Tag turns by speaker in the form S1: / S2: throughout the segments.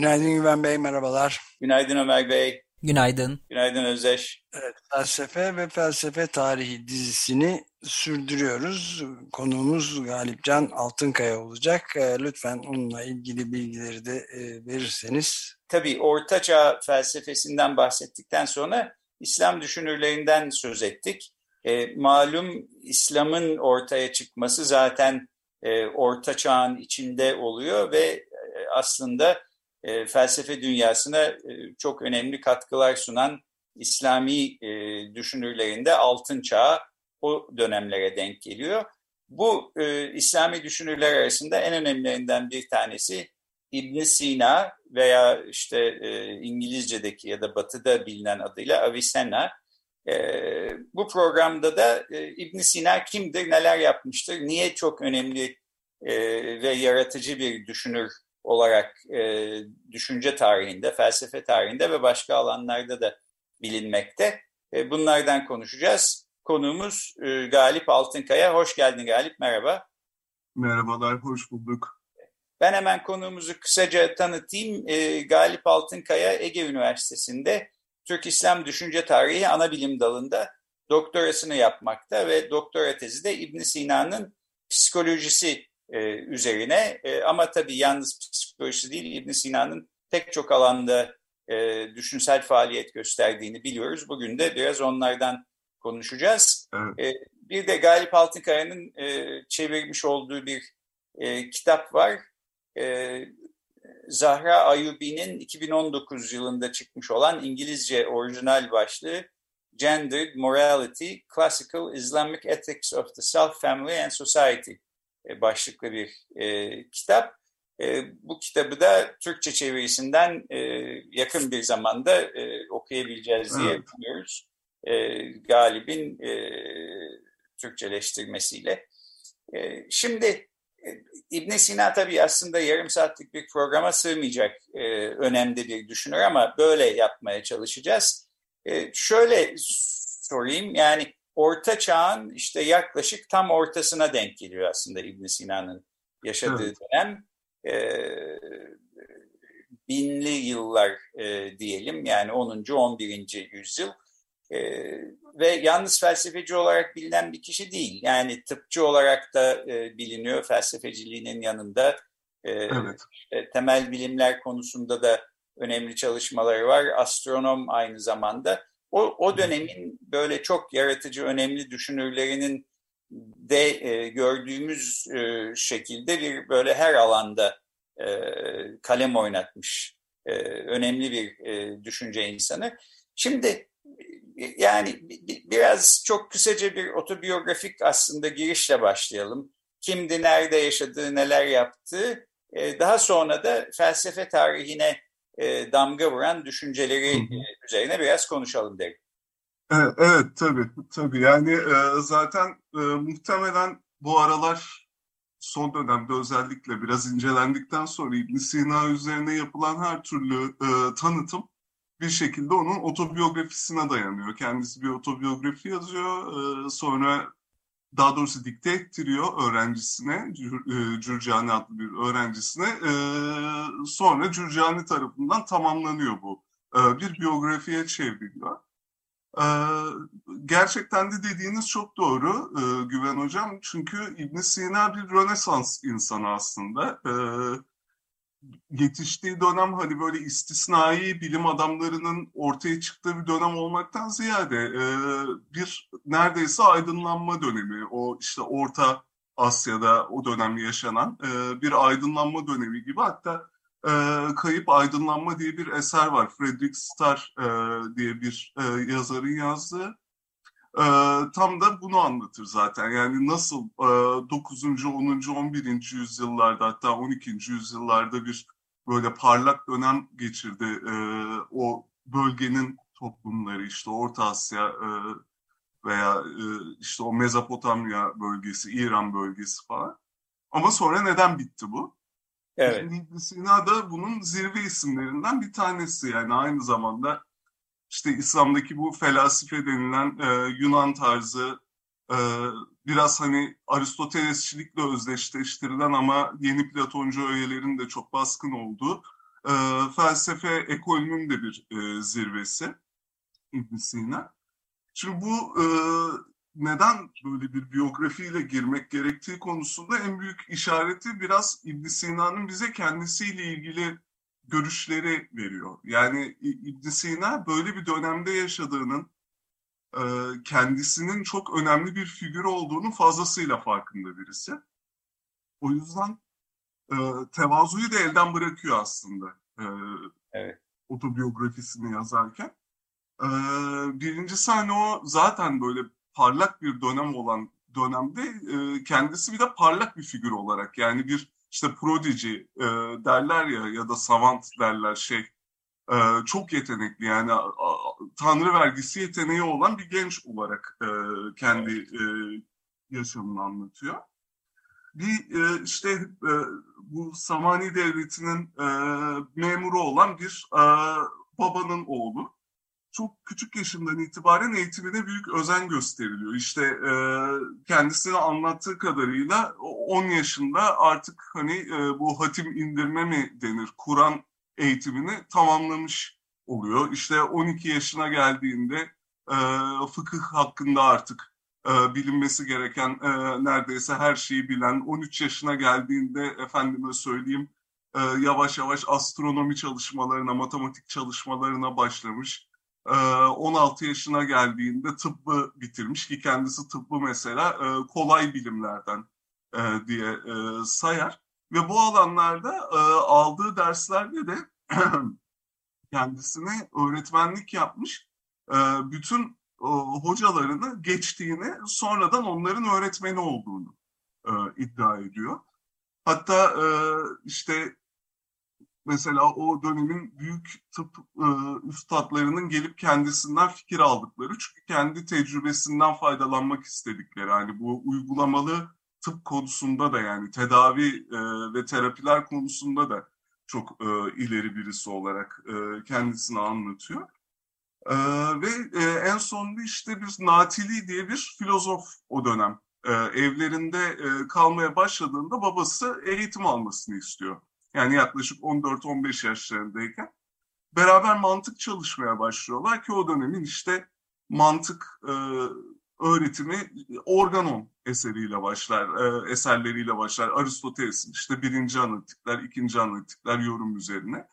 S1: Günaydın Güven Bey, merhabalar.
S2: Günaydın Ömer Bey.
S3: Günaydın.
S2: Günaydın Özdeş.
S1: Evet, felsefe ve felsefe tarihi dizisini sürdürüyoruz. Konuğumuz Galipcan Altınkaya olacak. Ee, lütfen onunla ilgili bilgileri de e, verirseniz.
S2: Tabii Ortaçağ felsefesinden bahsettikten sonra İslam düşünürlerinden söz ettik. E, malum İslam'ın ortaya çıkması zaten e, Orta Çağ'ın içinde oluyor ve e, aslında e, felsefe dünyasına e, çok önemli katkılar sunan İslami e, düşünürlerinde Altın Çağ o dönemlere denk geliyor. Bu e, İslami düşünürler arasında en önemlilerinden bir tanesi İbn Sina veya işte e, İngilizce'deki ya da Batı'da bilinen adıyla Avicenna e, bu programda da e, ibn Sina kimdir, neler yapmıştır, niye çok önemli e, ve yaratıcı bir düşünür olarak e, düşünce tarihinde, felsefe tarihinde ve başka alanlarda da bilinmekte. E, bunlardan konuşacağız. Konuğumuz e, Galip Altınkaya. Hoş geldin Galip, merhaba.
S4: Merhabalar, hoş bulduk.
S2: Ben hemen konuğumuzu kısaca tanıtayım. E, Galip Altınkaya Ege Üniversitesi'nde Türk İslam Düşünce Tarihi ana bilim dalında doktorasını yapmakta ve doktora tezi de İbn Sina'nın psikolojisi e, üzerine e, ama tabii yalnız psikolojisi değil İbn Sina'nın pek çok alanda e, düşünsel faaliyet gösterdiğini biliyoruz. Bugün de biraz onlardan konuşacağız. Evet. E, bir de Galip Altınkaya'nın e, çevirmiş olduğu bir e, kitap var. E, Zahra Ayubi'nin 2019 yılında çıkmış olan İngilizce orijinal başlığı Gendered Morality, Classical Islamic Ethics of the Self, Family and Society başlıklı bir e, kitap. E, bu kitabı da Türkçe çevirisinden e, yakın bir zamanda e, okuyabileceğiz diye evet. düşünüyoruz. E, Galip'in e, Türkçeleştirmesiyle. E, şimdi İbn Sina tabii aslında yarım saatlik bir programa sığmayacak e, önemli bir düşünür ama böyle yapmaya çalışacağız. E, şöyle sorayım yani Orta Çağ'ın işte yaklaşık tam ortasına denk geliyor aslında İbn Sina'nın yaşadığı evet. dönem. E, binli yıllar e, diyelim yani 10. 11. yüzyıl. E, ve yalnız felsefeci olarak bilinen bir kişi değil. Yani tıpçı olarak da e, biliniyor felsefeciliğinin yanında. E, evet. işte, temel bilimler konusunda da önemli çalışmaları var. Astronom aynı zamanda. O, o dönemin böyle çok yaratıcı, önemli düşünürlerinin de e, gördüğümüz e, şekilde bir böyle her alanda e, kalem oynatmış e, önemli bir e, düşünce insanı. Şimdi yani biraz çok kısaca bir otobiyografik aslında girişle başlayalım. Kimdi, nerede yaşadığı, neler yaptığı. Ee, daha sonra da felsefe tarihine e, damga vuran düşünceleri hı. üzerine biraz konuşalım derim.
S4: Evet, evet tabii. tabii. Yani e, zaten e, muhtemelen bu aralar son dönemde özellikle biraz incelendikten sonra ibn Sina üzerine yapılan her türlü tanıtım bir şekilde onun otobiyografisine dayanıyor. Kendisi bir otobiyografi yazıyor. E, sonra daha doğrusu dikte ettiriyor öğrencisine, Cür, Cürcani adlı bir öğrencisine. E, sonra Cürcani tarafından tamamlanıyor bu. E, bir biyografiye çevriliyor. Gerçekten de dediğiniz çok doğru Güven Hocam. Çünkü ibn Sina bir Rönesans insanı aslında yetiştiği dönem hani böyle istisnai bilim adamlarının ortaya çıktığı bir dönem olmaktan ziyade e, bir neredeyse aydınlanma dönemi. O işte Orta Asya'da o dönem yaşanan e, bir aydınlanma dönemi gibi. Hatta e, Kayıp Aydınlanma diye bir eser var. Frederick Starr e, diye bir e, yazarın yazdığı. E, tam da bunu anlatır zaten. Yani nasıl e, 9. 10. 11. yüzyıllarda hatta 12. yüzyıllarda bir böyle parlak dönem geçirdi e, o bölgenin toplumları işte Orta Asya e, veya e, işte o Mezopotamya bölgesi, İran bölgesi falan. Ama sonra neden bitti bu? Evet. ibn Sina da bunun zirve isimlerinden bir tanesi. Yani aynı zamanda işte İslam'daki bu felasife denilen e, Yunan tarzı e, biraz hani Aristotelesçilikle özdeşleştirilen ama yeni Platoncu öğelerin de çok baskın olduğu e, felsefe ekolünün de bir e, zirvesi ibn Sina. Şimdi bu e, neden böyle bir biyografiyle girmek gerektiği konusunda en büyük işareti biraz ibn Sina'nın bize kendisiyle ilgili görüşleri veriyor. Yani ibn Sina böyle bir dönemde yaşadığının e, kendisinin çok önemli bir figür olduğunu fazlasıyla farkında birisi. O yüzden e, tevazuyu da elden bırakıyor aslında. E, evet. Otobiyografisini yazarken. E, birincisi hani o zaten böyle parlak bir dönem olan dönemde e, kendisi bir de parlak bir figür olarak yani bir işte prodigy e, derler ya ya da savant derler şey e, çok yetenekli. Yani a, a, tanrı vergisi yeteneği olan bir genç olarak e, kendi e, yaşamını anlatıyor. Bir e, işte e, bu Samani Devleti'nin e, memuru olan bir e, babanın oğlu çok küçük yaşından itibaren eğitimine büyük özen gösteriliyor. İşte e, kendisine anlattığı kadarıyla 10 yaşında artık hani e, bu hatim indirme mi denir, Kur'an eğitimini tamamlamış oluyor. İşte 12 yaşına geldiğinde e, fıkıh hakkında artık e, bilinmesi gereken e, neredeyse her şeyi bilen, 13 yaşına geldiğinde efendime söyleyeyim e, yavaş yavaş astronomi çalışmalarına, matematik çalışmalarına başlamış 16 yaşına geldiğinde tıbbı bitirmiş ki kendisi tıbbı mesela kolay bilimlerden diye sayar. Ve bu alanlarda aldığı derslerde de kendisine öğretmenlik yapmış. Bütün hocalarını geçtiğini sonradan onların öğretmeni olduğunu iddia ediyor. Hatta işte mesela o dönemin büyük tıp e, üstadlarının gelip kendisinden fikir aldıkları çünkü kendi tecrübesinden faydalanmak istedikleri hani bu uygulamalı tıp konusunda da yani tedavi e, ve terapiler konusunda da çok e, ileri birisi olarak e, kendisini anlatıyor. E, ve e, en sonunda işte bir Natili diye bir filozof o dönem e, evlerinde e, kalmaya başladığında babası eğitim almasını istiyor yani yaklaşık 14-15 yaşlarındayken beraber mantık çalışmaya başlıyorlar ki o dönemin işte mantık e, öğretimi organon eseriyle başlar, e, eserleriyle başlar. Aristoteles'in işte birinci analitikler, ikinci analitikler yorum üzerine.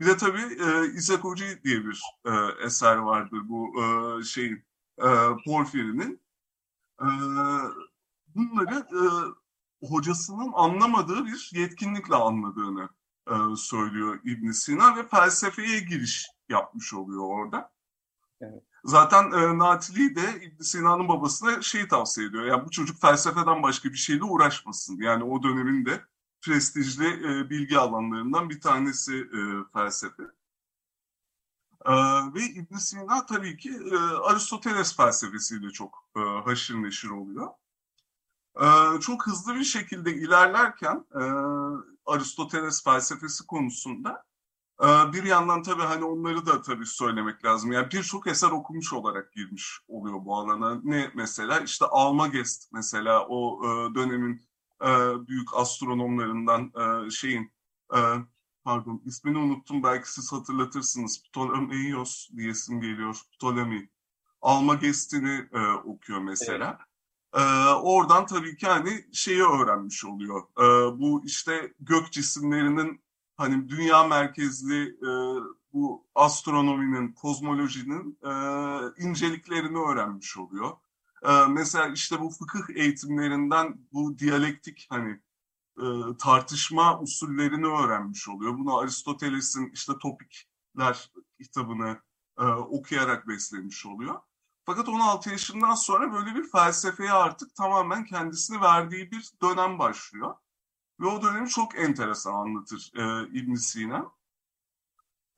S4: Bir de tabii e, İsakoji diye bir e, eser vardır bu e, şeyin e, Porfiri'nin. E, bunları e, hocasının anlamadığı bir yetkinlikle anladığını e, söylüyor İbn Sina ve felsefeye giriş yapmış oluyor orada. Evet. Zaten e, Natili de İbn Sina'nın babasına şeyi tavsiye ediyor. Yani bu çocuk felsefeden başka bir şeyle uğraşmasın. Yani o dönemin de prestijli e, bilgi alanlarından bir tanesi e, felsefe. E, ve İbn Sina tabii ki e, Aristoteles felsefesiyle çok e, haşır neşir oluyor. Ee, çok hızlı bir şekilde ilerlerken e, Aristoteles felsefesi konusunda e, bir yandan tabii hani onları da tabii söylemek lazım. Yani birçok eser okumuş olarak girmiş oluyor bu alana. Ne mesela işte Almagest mesela o e, dönemin e, büyük astronomlarından e, şeyin e, pardon ismini unuttum belki siz hatırlatırsınız. Ptolemaios diyesim geliyor. Ptolemy. Almagest'ini e, okuyor mesela. Evet. Ee, oradan tabii ki hani şeyi öğrenmiş oluyor. Ee, bu işte gök cisimlerinin hani dünya merkezli e, bu astronominin, kozmolojinin e, inceliklerini öğrenmiş oluyor. E, mesela işte bu fıkıh eğitimlerinden bu diyalektik hani e, tartışma usullerini öğrenmiş oluyor. Bunu Aristoteles'in işte topikler kitabını e, okuyarak beslemiş oluyor. Fakat 16 yaşından sonra böyle bir felsefeye artık tamamen kendisini verdiği bir dönem başlıyor. Ve o dönemi çok enteresan anlatır e, ibn Sina.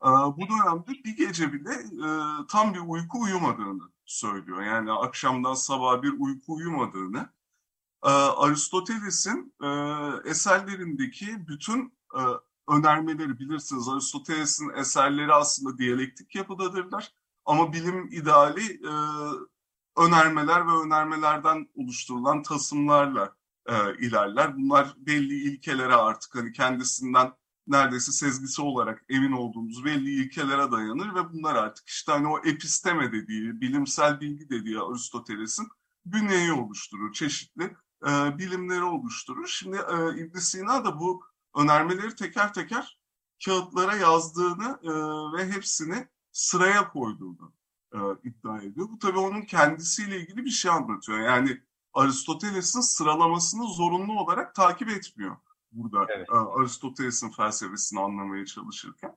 S4: E, bu dönemde bir gece bile e, tam bir uyku uyumadığını söylüyor. Yani akşamdan sabaha bir uyku uyumadığını. E, Aristoteles'in e, eserlerindeki bütün e, önermeleri bilirsiniz. Aristoteles'in eserleri aslında diyalektik yapıdadırlar. Ama bilim ideali e, önermeler ve önermelerden oluşturulan tasımlarla e, ilerler. Bunlar belli ilkelere artık hani kendisinden neredeyse sezgisi olarak emin olduğumuz belli ilkelere dayanır ve bunlar artık işte hani o episteme dediği, bilimsel bilgi dediği Aristoteles'in bünyeyi oluşturur, çeşitli e, bilimleri oluşturur. Şimdi e, ibn Sina da bu önermeleri teker teker kağıtlara yazdığını e, ve hepsini sıraya koyduğunu e, iddia ediyor. Bu tabii onun kendisiyle ilgili bir şey anlatıyor. Yani Aristoteles'in sıralamasını zorunlu olarak takip etmiyor burada evet. e, Aristoteles'in felsefesini anlamaya çalışırken.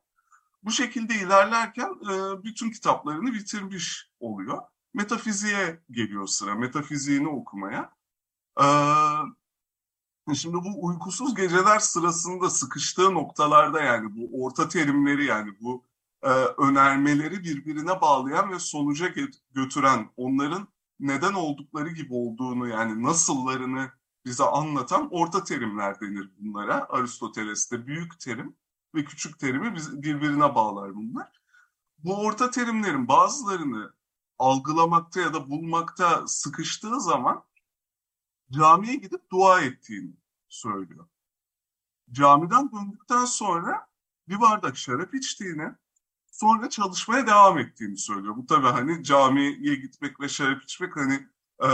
S4: Bu şekilde ilerlerken e, bütün kitaplarını bitirmiş oluyor. Metafiziğe geliyor sıra, metafiziğini okumaya. E, şimdi bu uykusuz geceler sırasında sıkıştığı noktalarda yani bu orta terimleri yani bu e, önermeleri birbirine bağlayan ve sonuca götüren onların neden oldukları gibi olduğunu yani nasıllarını bize anlatan orta terimler denir bunlara. Aristoteles'te büyük terim ve küçük terimi birbirine bağlar bunlar. Bu orta terimlerin bazılarını algılamakta ya da bulmakta sıkıştığı zaman camiye gidip dua ettiğini söylüyor. Camiden döndükten sonra bir bardak şarap içtiğini, sonra çalışmaya devam ettiğini söylüyor. Bu tabii hani camiye gitmek ve şarap içmek hani e,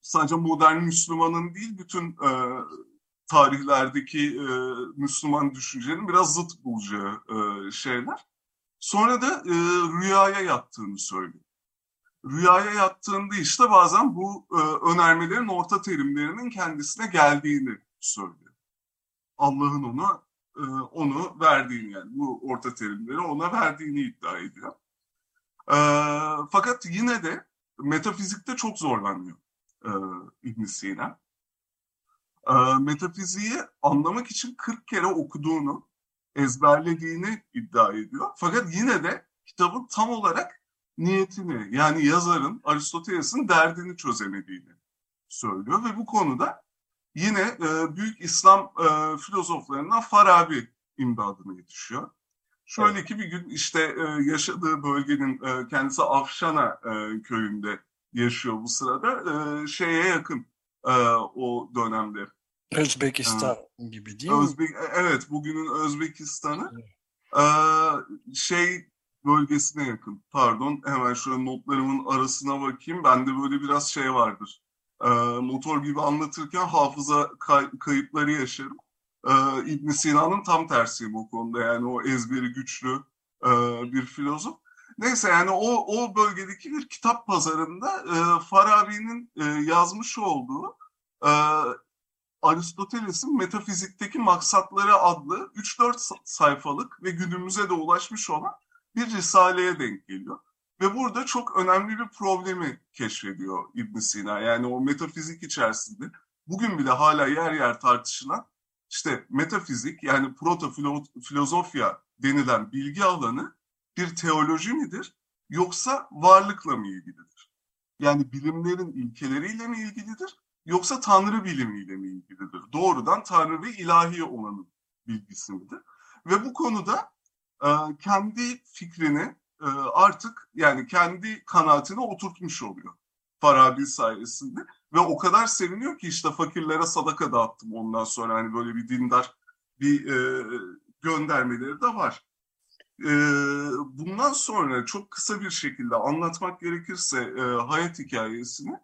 S4: sadece modern Müslümanın değil bütün e, tarihlerdeki e, Müslüman düşüncenin biraz zıt bulacağı e, şeyler. Sonra da e, rüyaya yattığını söylüyor. Rüyaya yattığında işte bazen bu e, önermelerin orta terimlerinin kendisine geldiğini söylüyor. Allah'ın ona e, onu verdiğini yani bu orta terimleri ona verdiğini iddia ediyor. E, fakat yine de metafizikte çok zorlanıyor e, ibn Sina. E, metafiziği anlamak için 40 kere okuduğunu, ezberlediğini iddia ediyor. Fakat yine de kitabın tam olarak niyetini yani yazarın Aristoteles'in derdini çözemediğini söylüyor ve bu konuda yine e, büyük İslam e, filozoflarından Farabi imdadına yetişiyor. Şöyle evet. ki bir gün işte e, yaşadığı bölgenin e, kendisi Afşana e, köyünde yaşıyor bu sırada. E, şeye yakın e, o dönemde.
S1: Özbekistan e, gibi değil Özbek, mi?
S4: Evet, bugünün Özbekistan'ı. E, şey bölgesine yakın. Pardon, hemen şöyle notlarımın arasına bakayım. Bende böyle biraz şey vardır. E, motor gibi anlatırken hafıza kay, kayıpları yaşarım. E, ibn Sina'nın tam tersiyim o konuda. Yani o ezberi güçlü e, bir filozof. Neyse yani o, o bölgedeki bir kitap pazarında e, Farabi'nin e, yazmış olduğu e, Aristoteles'in Metafizikteki Maksatları adlı 3-4 sayfalık ve günümüze de ulaşmış olan bir risaleye denk geliyor. Ve burada çok önemli bir problemi keşfediyor İbn Sina. Yani o metafizik içerisinde bugün bile hala yer yer tartışılan işte metafizik yani proto filozofya denilen bilgi alanı bir teoloji midir yoksa varlıkla mı ilgilidir? Yani bilimlerin ilkeleriyle mi ilgilidir yoksa tanrı bilimiyle mi ilgilidir? Doğrudan tanrı ve ilahi olanın bilgisi midir? Ve bu konuda kendi fikrini e, artık yani kendi kanaatine oturtmuş oluyor Farabi sayesinde. Ve o kadar seviniyor ki işte fakirlere sadaka dağıttım ondan sonra hani böyle bir dindar bir e, göndermeleri de var. E, bundan sonra çok kısa bir şekilde anlatmak gerekirse e, hayat hikayesini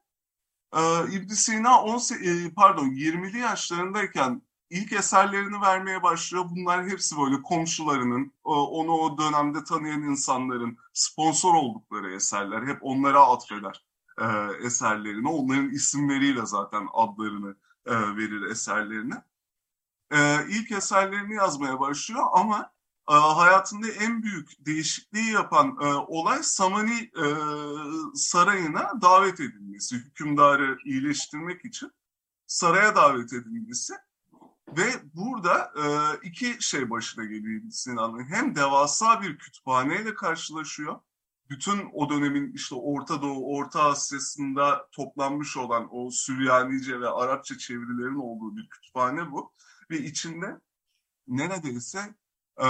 S4: e, ibn Sina 18, e, pardon 20'li yaşlarındayken ilk eserlerini vermeye başlıyor. Bunlar hepsi böyle komşularının, onu o dönemde tanıyan insanların sponsor oldukları eserler. Hep onlara atfeder e, eserlerini. Onların isimleriyle zaten adlarını e, verir eserlerine. E, ilk eserlerini yazmaya başlıyor ama e, hayatında en büyük değişikliği yapan e, olay Samani e, sarayına davet edilmesi, hükümdarı iyileştirmek için saraya davet edilmesi ve burada e, iki şey başına geliyor Sinan'ın. Hem devasa bir kütüphaneyle karşılaşıyor. Bütün o dönemin işte Orta Doğu, Orta Asya'sında toplanmış olan o Süryanice ve Arapça çevirilerin olduğu bir kütüphane bu. Ve içinde neredeyse e,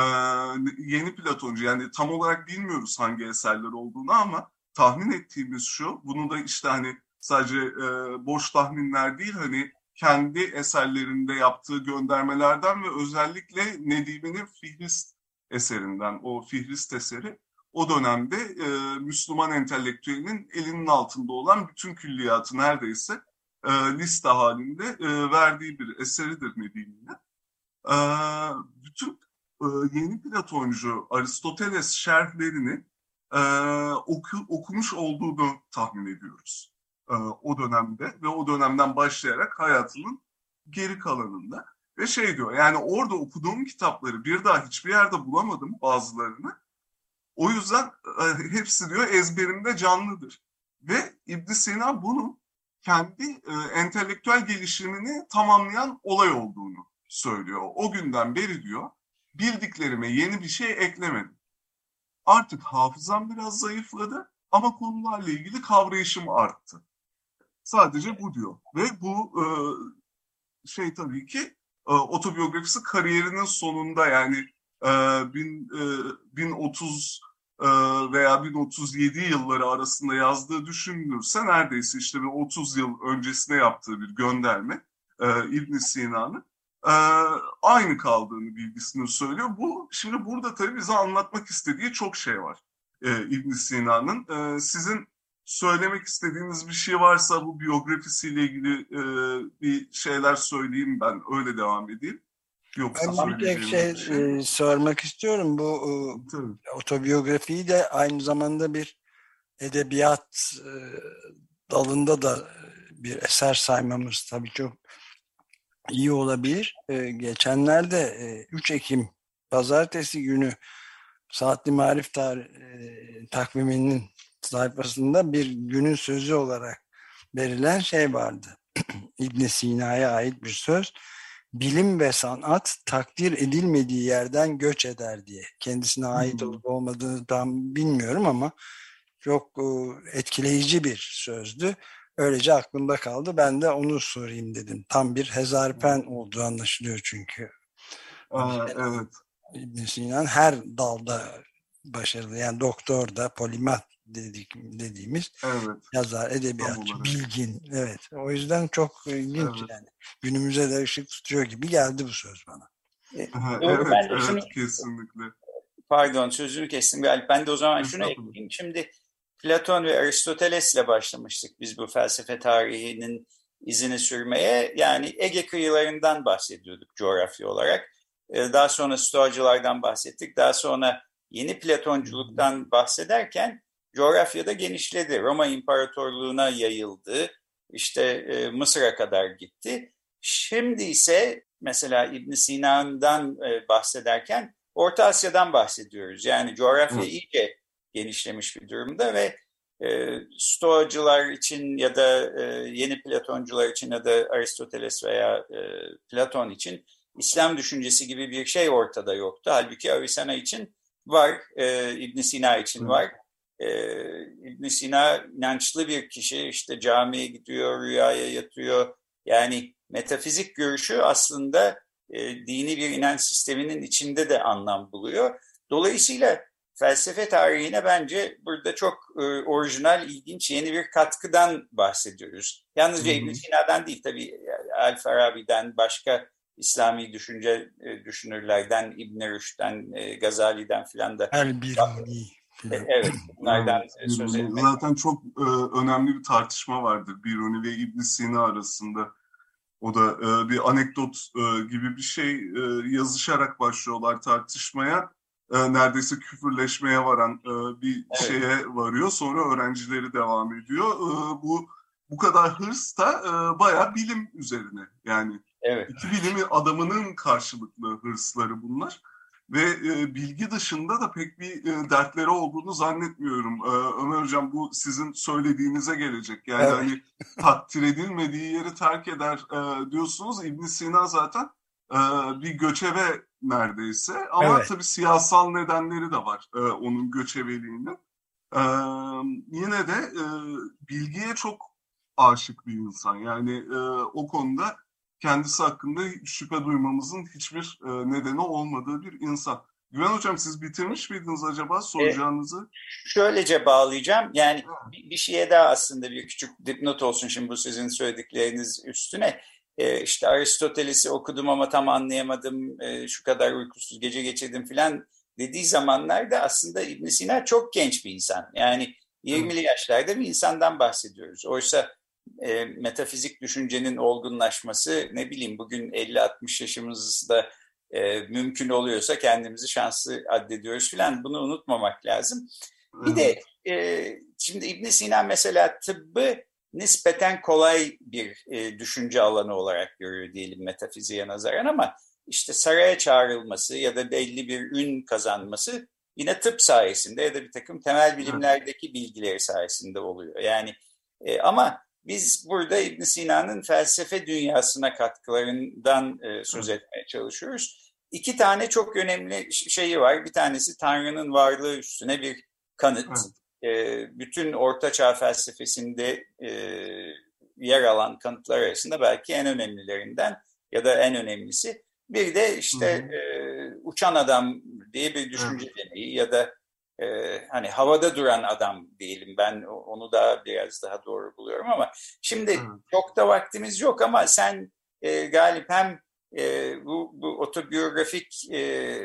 S4: yeni Platoncu yani tam olarak bilmiyoruz hangi eserler olduğunu ama tahmin ettiğimiz şu, bunu da işte hani sadece e, boş tahminler değil hani kendi eserlerinde yaptığı göndermelerden ve özellikle Nedim'in Fihrist eserinden, o Fihrist eseri o dönemde e, Müslüman entelektüelinin elinin altında olan bütün külliyatı neredeyse e, liste halinde e, verdiği bir eseridir Nedim'in. E, bütün e, yeni Platoncu Aristoteles şerhlerini e, oku, okumuş olduğunu tahmin ediyoruz. E, o dönemde ve o dönemden başlayarak hayatının geri kalanında. Ve şey diyor yani orada okuduğum kitapları bir daha hiçbir yerde bulamadım bazılarını. O yüzden e, hepsi diyor ezberimde canlıdır. Ve ibn Sina bunun kendi e, entelektüel gelişimini tamamlayan olay olduğunu söylüyor. O günden beri diyor bildiklerime yeni bir şey eklemedim. Artık hafızam biraz zayıfladı ama konularla ilgili kavrayışım arttı. Sadece bu diyor. Ve bu e, şey tabii ki e, otobiyografisi kariyerinin sonunda yani e, bin, e, 1030 e, veya 1037 yılları arasında yazdığı düşünülürse neredeyse işte bir 30 yıl öncesine yaptığı bir gönderme e, İbn Sina'nın e, aynı kaldığını bilgisini söylüyor. Bu şimdi burada tabii bize anlatmak istediği çok şey var e, İbn Sina'nın. E, sizin söylemek istediğiniz bir şey varsa bu biyografisiyle ilgili e, bir şeyler söyleyeyim ben öyle devam edeyim.
S1: Yoksa ben bir tek şey, şey e, sormak istiyorum. Bu e, otobiyografiyi de aynı zamanda bir edebiyat e, dalında da bir eser saymamız tabii çok iyi olabilir. E, geçenlerde e, 3 Ekim pazartesi günü Saatli Marif tar e, takviminin sayfasında bir günün sözü olarak verilen şey vardı. İbn Sina'ya ait bir söz. Bilim ve sanat takdir edilmediği yerden göç eder diye. Kendisine ait hmm. olup olmadığını tam bilmiyorum ama çok e, etkileyici bir sözdü. Öylece aklımda kaldı. Ben de onu sorayım dedim. Tam bir hezarpen olduğu anlaşılıyor çünkü.
S4: Aa, evet.
S1: İbn Sinan her dalda başarılı. Yani doktor da, polimat dedik, dediğimiz evet. yazar, edebiyatçı, bilgin. Evet. O yüzden çok ilginç evet. yani. Günümüze de ışık tutuyor gibi geldi bu söz bana.
S4: E, evet, ben evet şunu, kesinlikle.
S2: Pardon sözünü kestim galiba. Ben de o zaman şunu ekleyeyim. Şimdi Platon ve Aristoteles'le başlamıştık biz bu felsefe tarihinin izini sürmeye. Yani Ege kıyılarından bahsediyorduk coğrafya olarak. E, daha sonra Stoacılardan bahsettik. Daha sonra yeni Platonculuktan bahsederken coğrafyada genişledi. Roma İmparatorluğu'na yayıldı. İşte e, Mısır'a kadar gitti. Şimdi ise mesela İbn Sina'dan e, bahsederken Orta Asya'dan bahsediyoruz. Yani coğrafya Hı. iyice genişlemiş bir durumda ve e, Stoacılar için ya da e, yeni Platoncular için ya da Aristoteles veya e, Platon için İslam düşüncesi gibi bir şey ortada yoktu. Halbuki Avicenna için var, e, ibn Sina için var. E, ibn Sina inançlı bir kişi, işte camiye gidiyor, rüyaya yatıyor. Yani metafizik görüşü aslında e, dini bir inanç sisteminin içinde de anlam buluyor. Dolayısıyla felsefe tarihine bence burada çok e, orijinal, ilginç, yeni bir katkıdan bahsediyoruz. Yalnızca İbn Sina'dan değil tabii El Farabi'den, başka İslami düşünce e, düşünürlerden, İbn Rüşd'den, e, Gazali'den filan da.
S1: El Biruni.
S2: E, evet, bunlardan evet, söz etmek.
S4: Zaten çok e, önemli bir tartışma vardır Biruni ve İbn Sina arasında. O da e, bir anekdot e, gibi bir şey e, yazışarak başlıyorlar tartışmaya. E, neredeyse küfürleşmeye varan e, bir evet. şeye varıyor. Sonra öğrencileri devam ediyor. E, bu bu kadar hırs da e, bayağı bilim üzerine yani.
S2: Evet.
S4: İki bilimi adamının karşılıklı hırsları bunlar. Ve e, bilgi dışında da pek bir e, dertleri olduğunu zannetmiyorum. E, Ömer Hocam bu sizin söylediğinize gelecek. Yani evet. hani takdir edilmediği yeri terk eder e, diyorsunuz. ibn Sina zaten e, bir göçebe neredeyse ama evet. tabii siyasal nedenleri de var e, onun göçebeliğinin. E, yine de e, bilgiye çok aşık bir insan. Yani e, o konuda kendisi hakkında şüphe duymamızın hiçbir e, nedeni olmadığı bir insan. Güven Hocam siz bitirmiş miydiniz acaba soracağınızı? E,
S2: şöylece bağlayacağım. Yani bir, bir şeye daha aslında bir küçük dipnot olsun şimdi bu sizin söyledikleriniz üstüne. E, işte Aristoteles'i okudum ama tam anlayamadım, e, şu kadar uykusuz gece geçirdim filan dediği zamanlarda aslında ibn Sina çok genç bir insan. Yani 20'li yaşlarda bir insandan bahsediyoruz. Oysa e, metafizik düşüncenin olgunlaşması ne bileyim bugün 50-60 yaşımızda e, mümkün oluyorsa kendimizi şanslı addediyoruz filan bunu unutmamak lazım. Bir de e, şimdi ibn Sina mesela tıbbı nispeten kolay bir e, düşünce alanı olarak görüyor diyelim metafiziğe nazaran ama işte saraya çağrılması ya da belli bir ün kazanması yine tıp sayesinde ya da bir takım temel bilimlerdeki bilgileri sayesinde oluyor. Yani e, ama biz burada İbn Sina'nın felsefe dünyasına katkılarından e, söz etmeye çalışıyoruz. İki tane çok önemli şeyi var. Bir tanesi Tanrı'nın varlığı üstüne bir kanıt. E, bütün Ortaçağ felsefesinde e, yer alan kanıtlar arasında belki en önemlilerinden ya da en önemlisi. Bir de işte e, uçan adam diye bir düşünce deneyi ya da e, hani havada duran adam diyelim ben onu da biraz daha doğru buluyorum ama şimdi hmm. çok da vaktimiz yok ama sen e, Galip hem e, bu, bu otobiyografik e,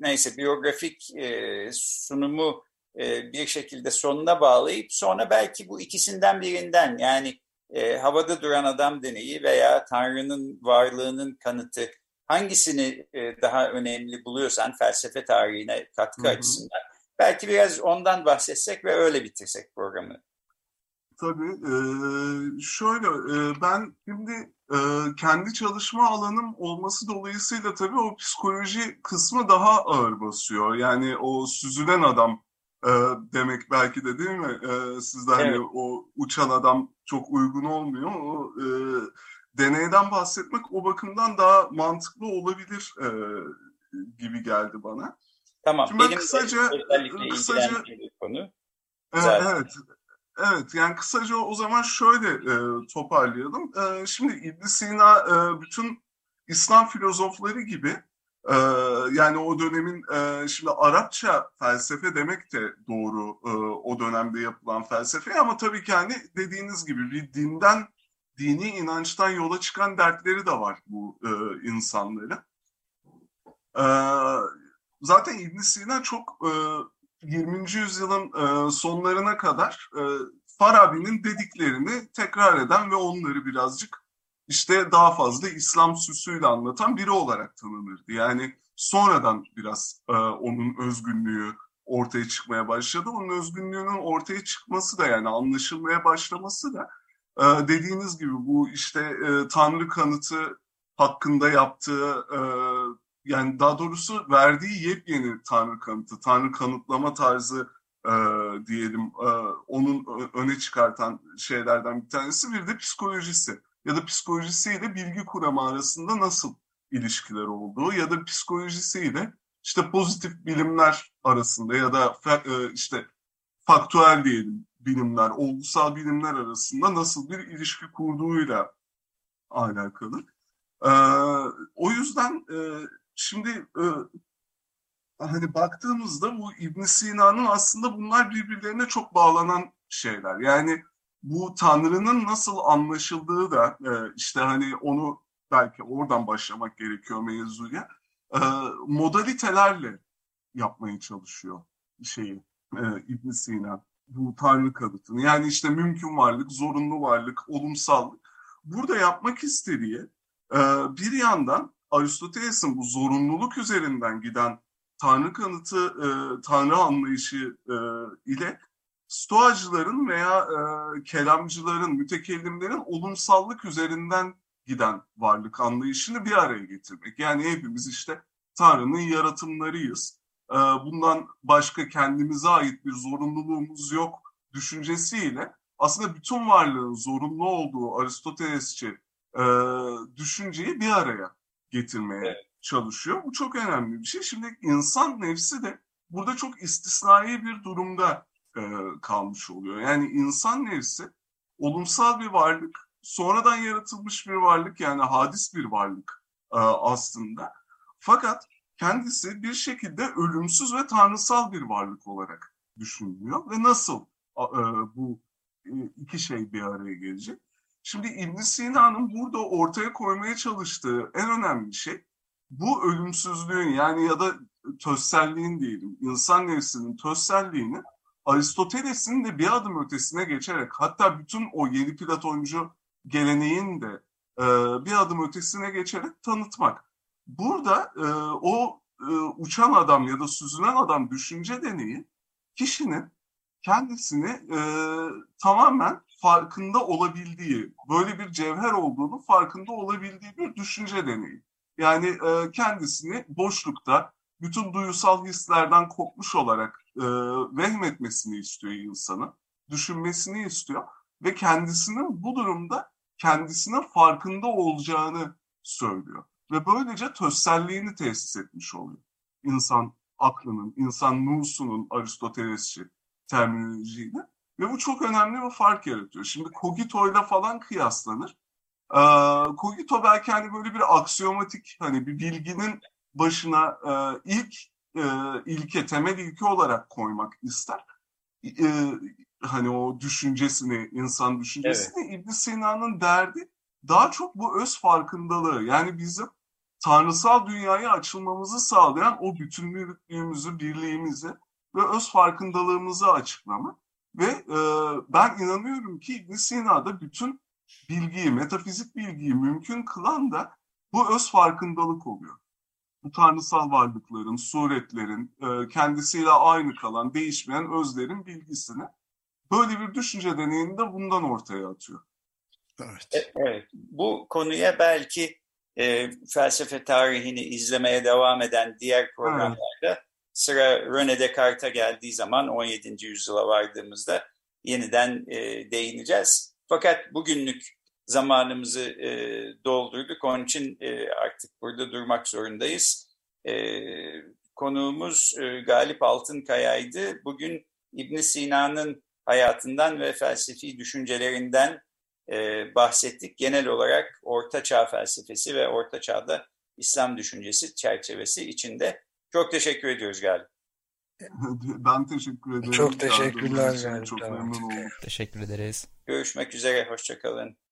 S2: neyse biyografik e, sunumu e, bir şekilde sonuna bağlayıp sonra belki bu ikisinden birinden yani e, havada duran adam deneyi veya Tanrı'nın varlığının kanıtı hangisini e, daha önemli buluyorsan felsefe tarihine katkı hı hı. açısından Belki biraz ondan bahsetsek ve öyle bitirsek programı.
S4: Tabii. E, şöyle e, ben şimdi e, kendi çalışma alanım olması dolayısıyla tabii o psikoloji kısmı daha ağır basıyor. Yani o süzülen adam e, demek belki de değil mi? E, sizde hani evet. o uçan adam çok uygun olmuyor. O e, deneyden bahsetmek o bakımdan daha mantıklı olabilir e, gibi geldi bana.
S2: Tamam. Şimdi benim kısaca kısaca konu.
S4: Evet, evet. Evet yani kısaca o zaman şöyle e, toparlayalım. E, şimdi ibn Sina e, bütün İslam filozofları gibi e, yani o dönemin e, şimdi Arapça felsefe demek de doğru e, o dönemde yapılan felsefe ama tabii ki hani dediğiniz gibi bir dinden dini inançtan yola çıkan dertleri de var bu e, insanların. E, zaten İbn Sina çok e, 20. yüzyılın e, sonlarına kadar e, Farabi'nin dediklerini tekrar eden ve onları birazcık işte daha fazla İslam süsüyle anlatan biri olarak tanınırdı. Yani sonradan biraz e, onun özgünlüğü ortaya çıkmaya başladı. Onun özgünlüğünün ortaya çıkması da yani anlaşılmaya başlaması da e, dediğiniz gibi bu işte e, Tanrı kanıtı hakkında yaptığı e, yani daha doğrusu verdiği yepyeni Tanrı kanıtı, Tanrı kanıtlama tarzı e, diyelim e, onun öne çıkartan şeylerden bir tanesi bir de psikolojisi ya da psikolojisiyle bilgi kuramı arasında nasıl ilişkiler olduğu ya da psikolojisiyle işte pozitif bilimler arasında ya da e, işte faktüel diyelim bilimler, olgusal bilimler arasında nasıl bir ilişki kurduğuyla alakalı. Ee, o yüzden e, Şimdi e, hani baktığımızda bu İbn Sina'nın aslında bunlar birbirlerine çok bağlanan şeyler. Yani bu Tanrı'nın nasıl anlaşıldığı da e, işte hani onu belki oradan başlamak gerekiyor mevzuya. E, modalitelerle yapmaya çalışıyor şeyi e, İbn Sina bu Tanrı kanıtını. Yani işte mümkün varlık, zorunlu varlık, olumsallık. Burada yapmak istediği e, bir yandan Aristoteles'in bu zorunluluk üzerinden giden Tanrı kanıtı, e, Tanrı anlayışı e, ile Stoacıların veya e, kelamcıların, mütekellimlerin olumsallık üzerinden giden varlık anlayışını bir araya getirmek. Yani hepimiz işte Tanrı'nın yaratımlarıyız. E, bundan başka kendimize ait bir zorunluluğumuz yok düşüncesiyle aslında bütün varlığın zorunlu olduğu Aristotelesçi e, düşünceyi bir araya getirmeye evet. çalışıyor. Bu çok önemli bir şey. Şimdi insan nefsi de burada çok istisnai bir durumda e, kalmış oluyor. Yani insan nefsi olumsal bir varlık, sonradan yaratılmış bir varlık yani hadis bir varlık e, aslında. Fakat kendisi bir şekilde ölümsüz ve tanrısal bir varlık olarak düşünülüyor ve nasıl e, bu e, iki şey bir araya gelecek? Şimdi ibn Sina'nın burada ortaya koymaya çalıştığı en önemli şey bu ölümsüzlüğün yani ya da tözselliğin diyelim, insan nefsinin tözselliğini Aristoteles'in de bir adım ötesine geçerek hatta bütün o yeni Platoncu geleneğin de e, bir adım ötesine geçerek tanıtmak. Burada e, o e, uçan adam ya da süzülen adam düşünce deneyi kişinin kendisini e, tamamen farkında olabildiği, böyle bir cevher olduğunu farkında olabildiği bir düşünce deneyi. Yani e, kendisini boşlukta bütün duyusal hislerden kopmuş olarak e, vehmetmesini istiyor insanı, düşünmesini istiyor ve kendisinin bu durumda kendisine farkında olacağını söylüyor. Ve böylece tözselliğini tesis etmiş oluyor. İnsan aklının, insan nusunun Aristotelesçi terminolojiyle. Ve bu çok önemli bir fark yaratıyor. Şimdi Cogito ile falan kıyaslanır. Ee, Cogito belki hani böyle bir aksiyomatik hani bir bilginin başına e, ilk e, ilke, temel ilke olarak koymak ister. E, hani o düşüncesini, insan düşüncesini evet. ibn Sina'nın derdi daha çok bu öz farkındalığı. Yani bizim tanrısal dünyaya açılmamızı sağlayan o bütünlüğümüzü, birliğimizi ve öz farkındalığımızı açıklama. Ve e, ben inanıyorum ki ibn Sina'da bütün bilgiyi, metafizik bilgiyi mümkün kılan da bu öz farkındalık oluyor bu tanrısal varlıkların, suretlerin, e, kendisiyle aynı kalan, değişmeyen özlerin bilgisini böyle bir düşünce deneyini de bundan ortaya atıyor.
S2: Evet. E, evet. Bu konuya belki e, felsefe tarihini izlemeye devam eden diğer programlarda evet. Sıra René Descartes'a geldiği zaman 17. yüzyıla vardığımızda yeniden e, değineceğiz. Fakat bugünlük zamanımızı e, doldurduk. Onun için e, artık burada durmak zorundayız. E, konuğumuz e, Galip Altınkaya'ydı. Bugün İbn Sina'nın hayatından ve felsefi düşüncelerinden e, bahsettik. Genel olarak Orta Çağ felsefesi ve Orta Çağ'da İslam düşüncesi çerçevesi içinde. Çok teşekkür ediyoruz Galip.
S4: Ben teşekkür ederim.
S1: Çok teşekkürler.
S4: Çok memnun oldum.
S3: Teşekkür ederiz.
S2: Görüşmek üzere, hoşçakalın.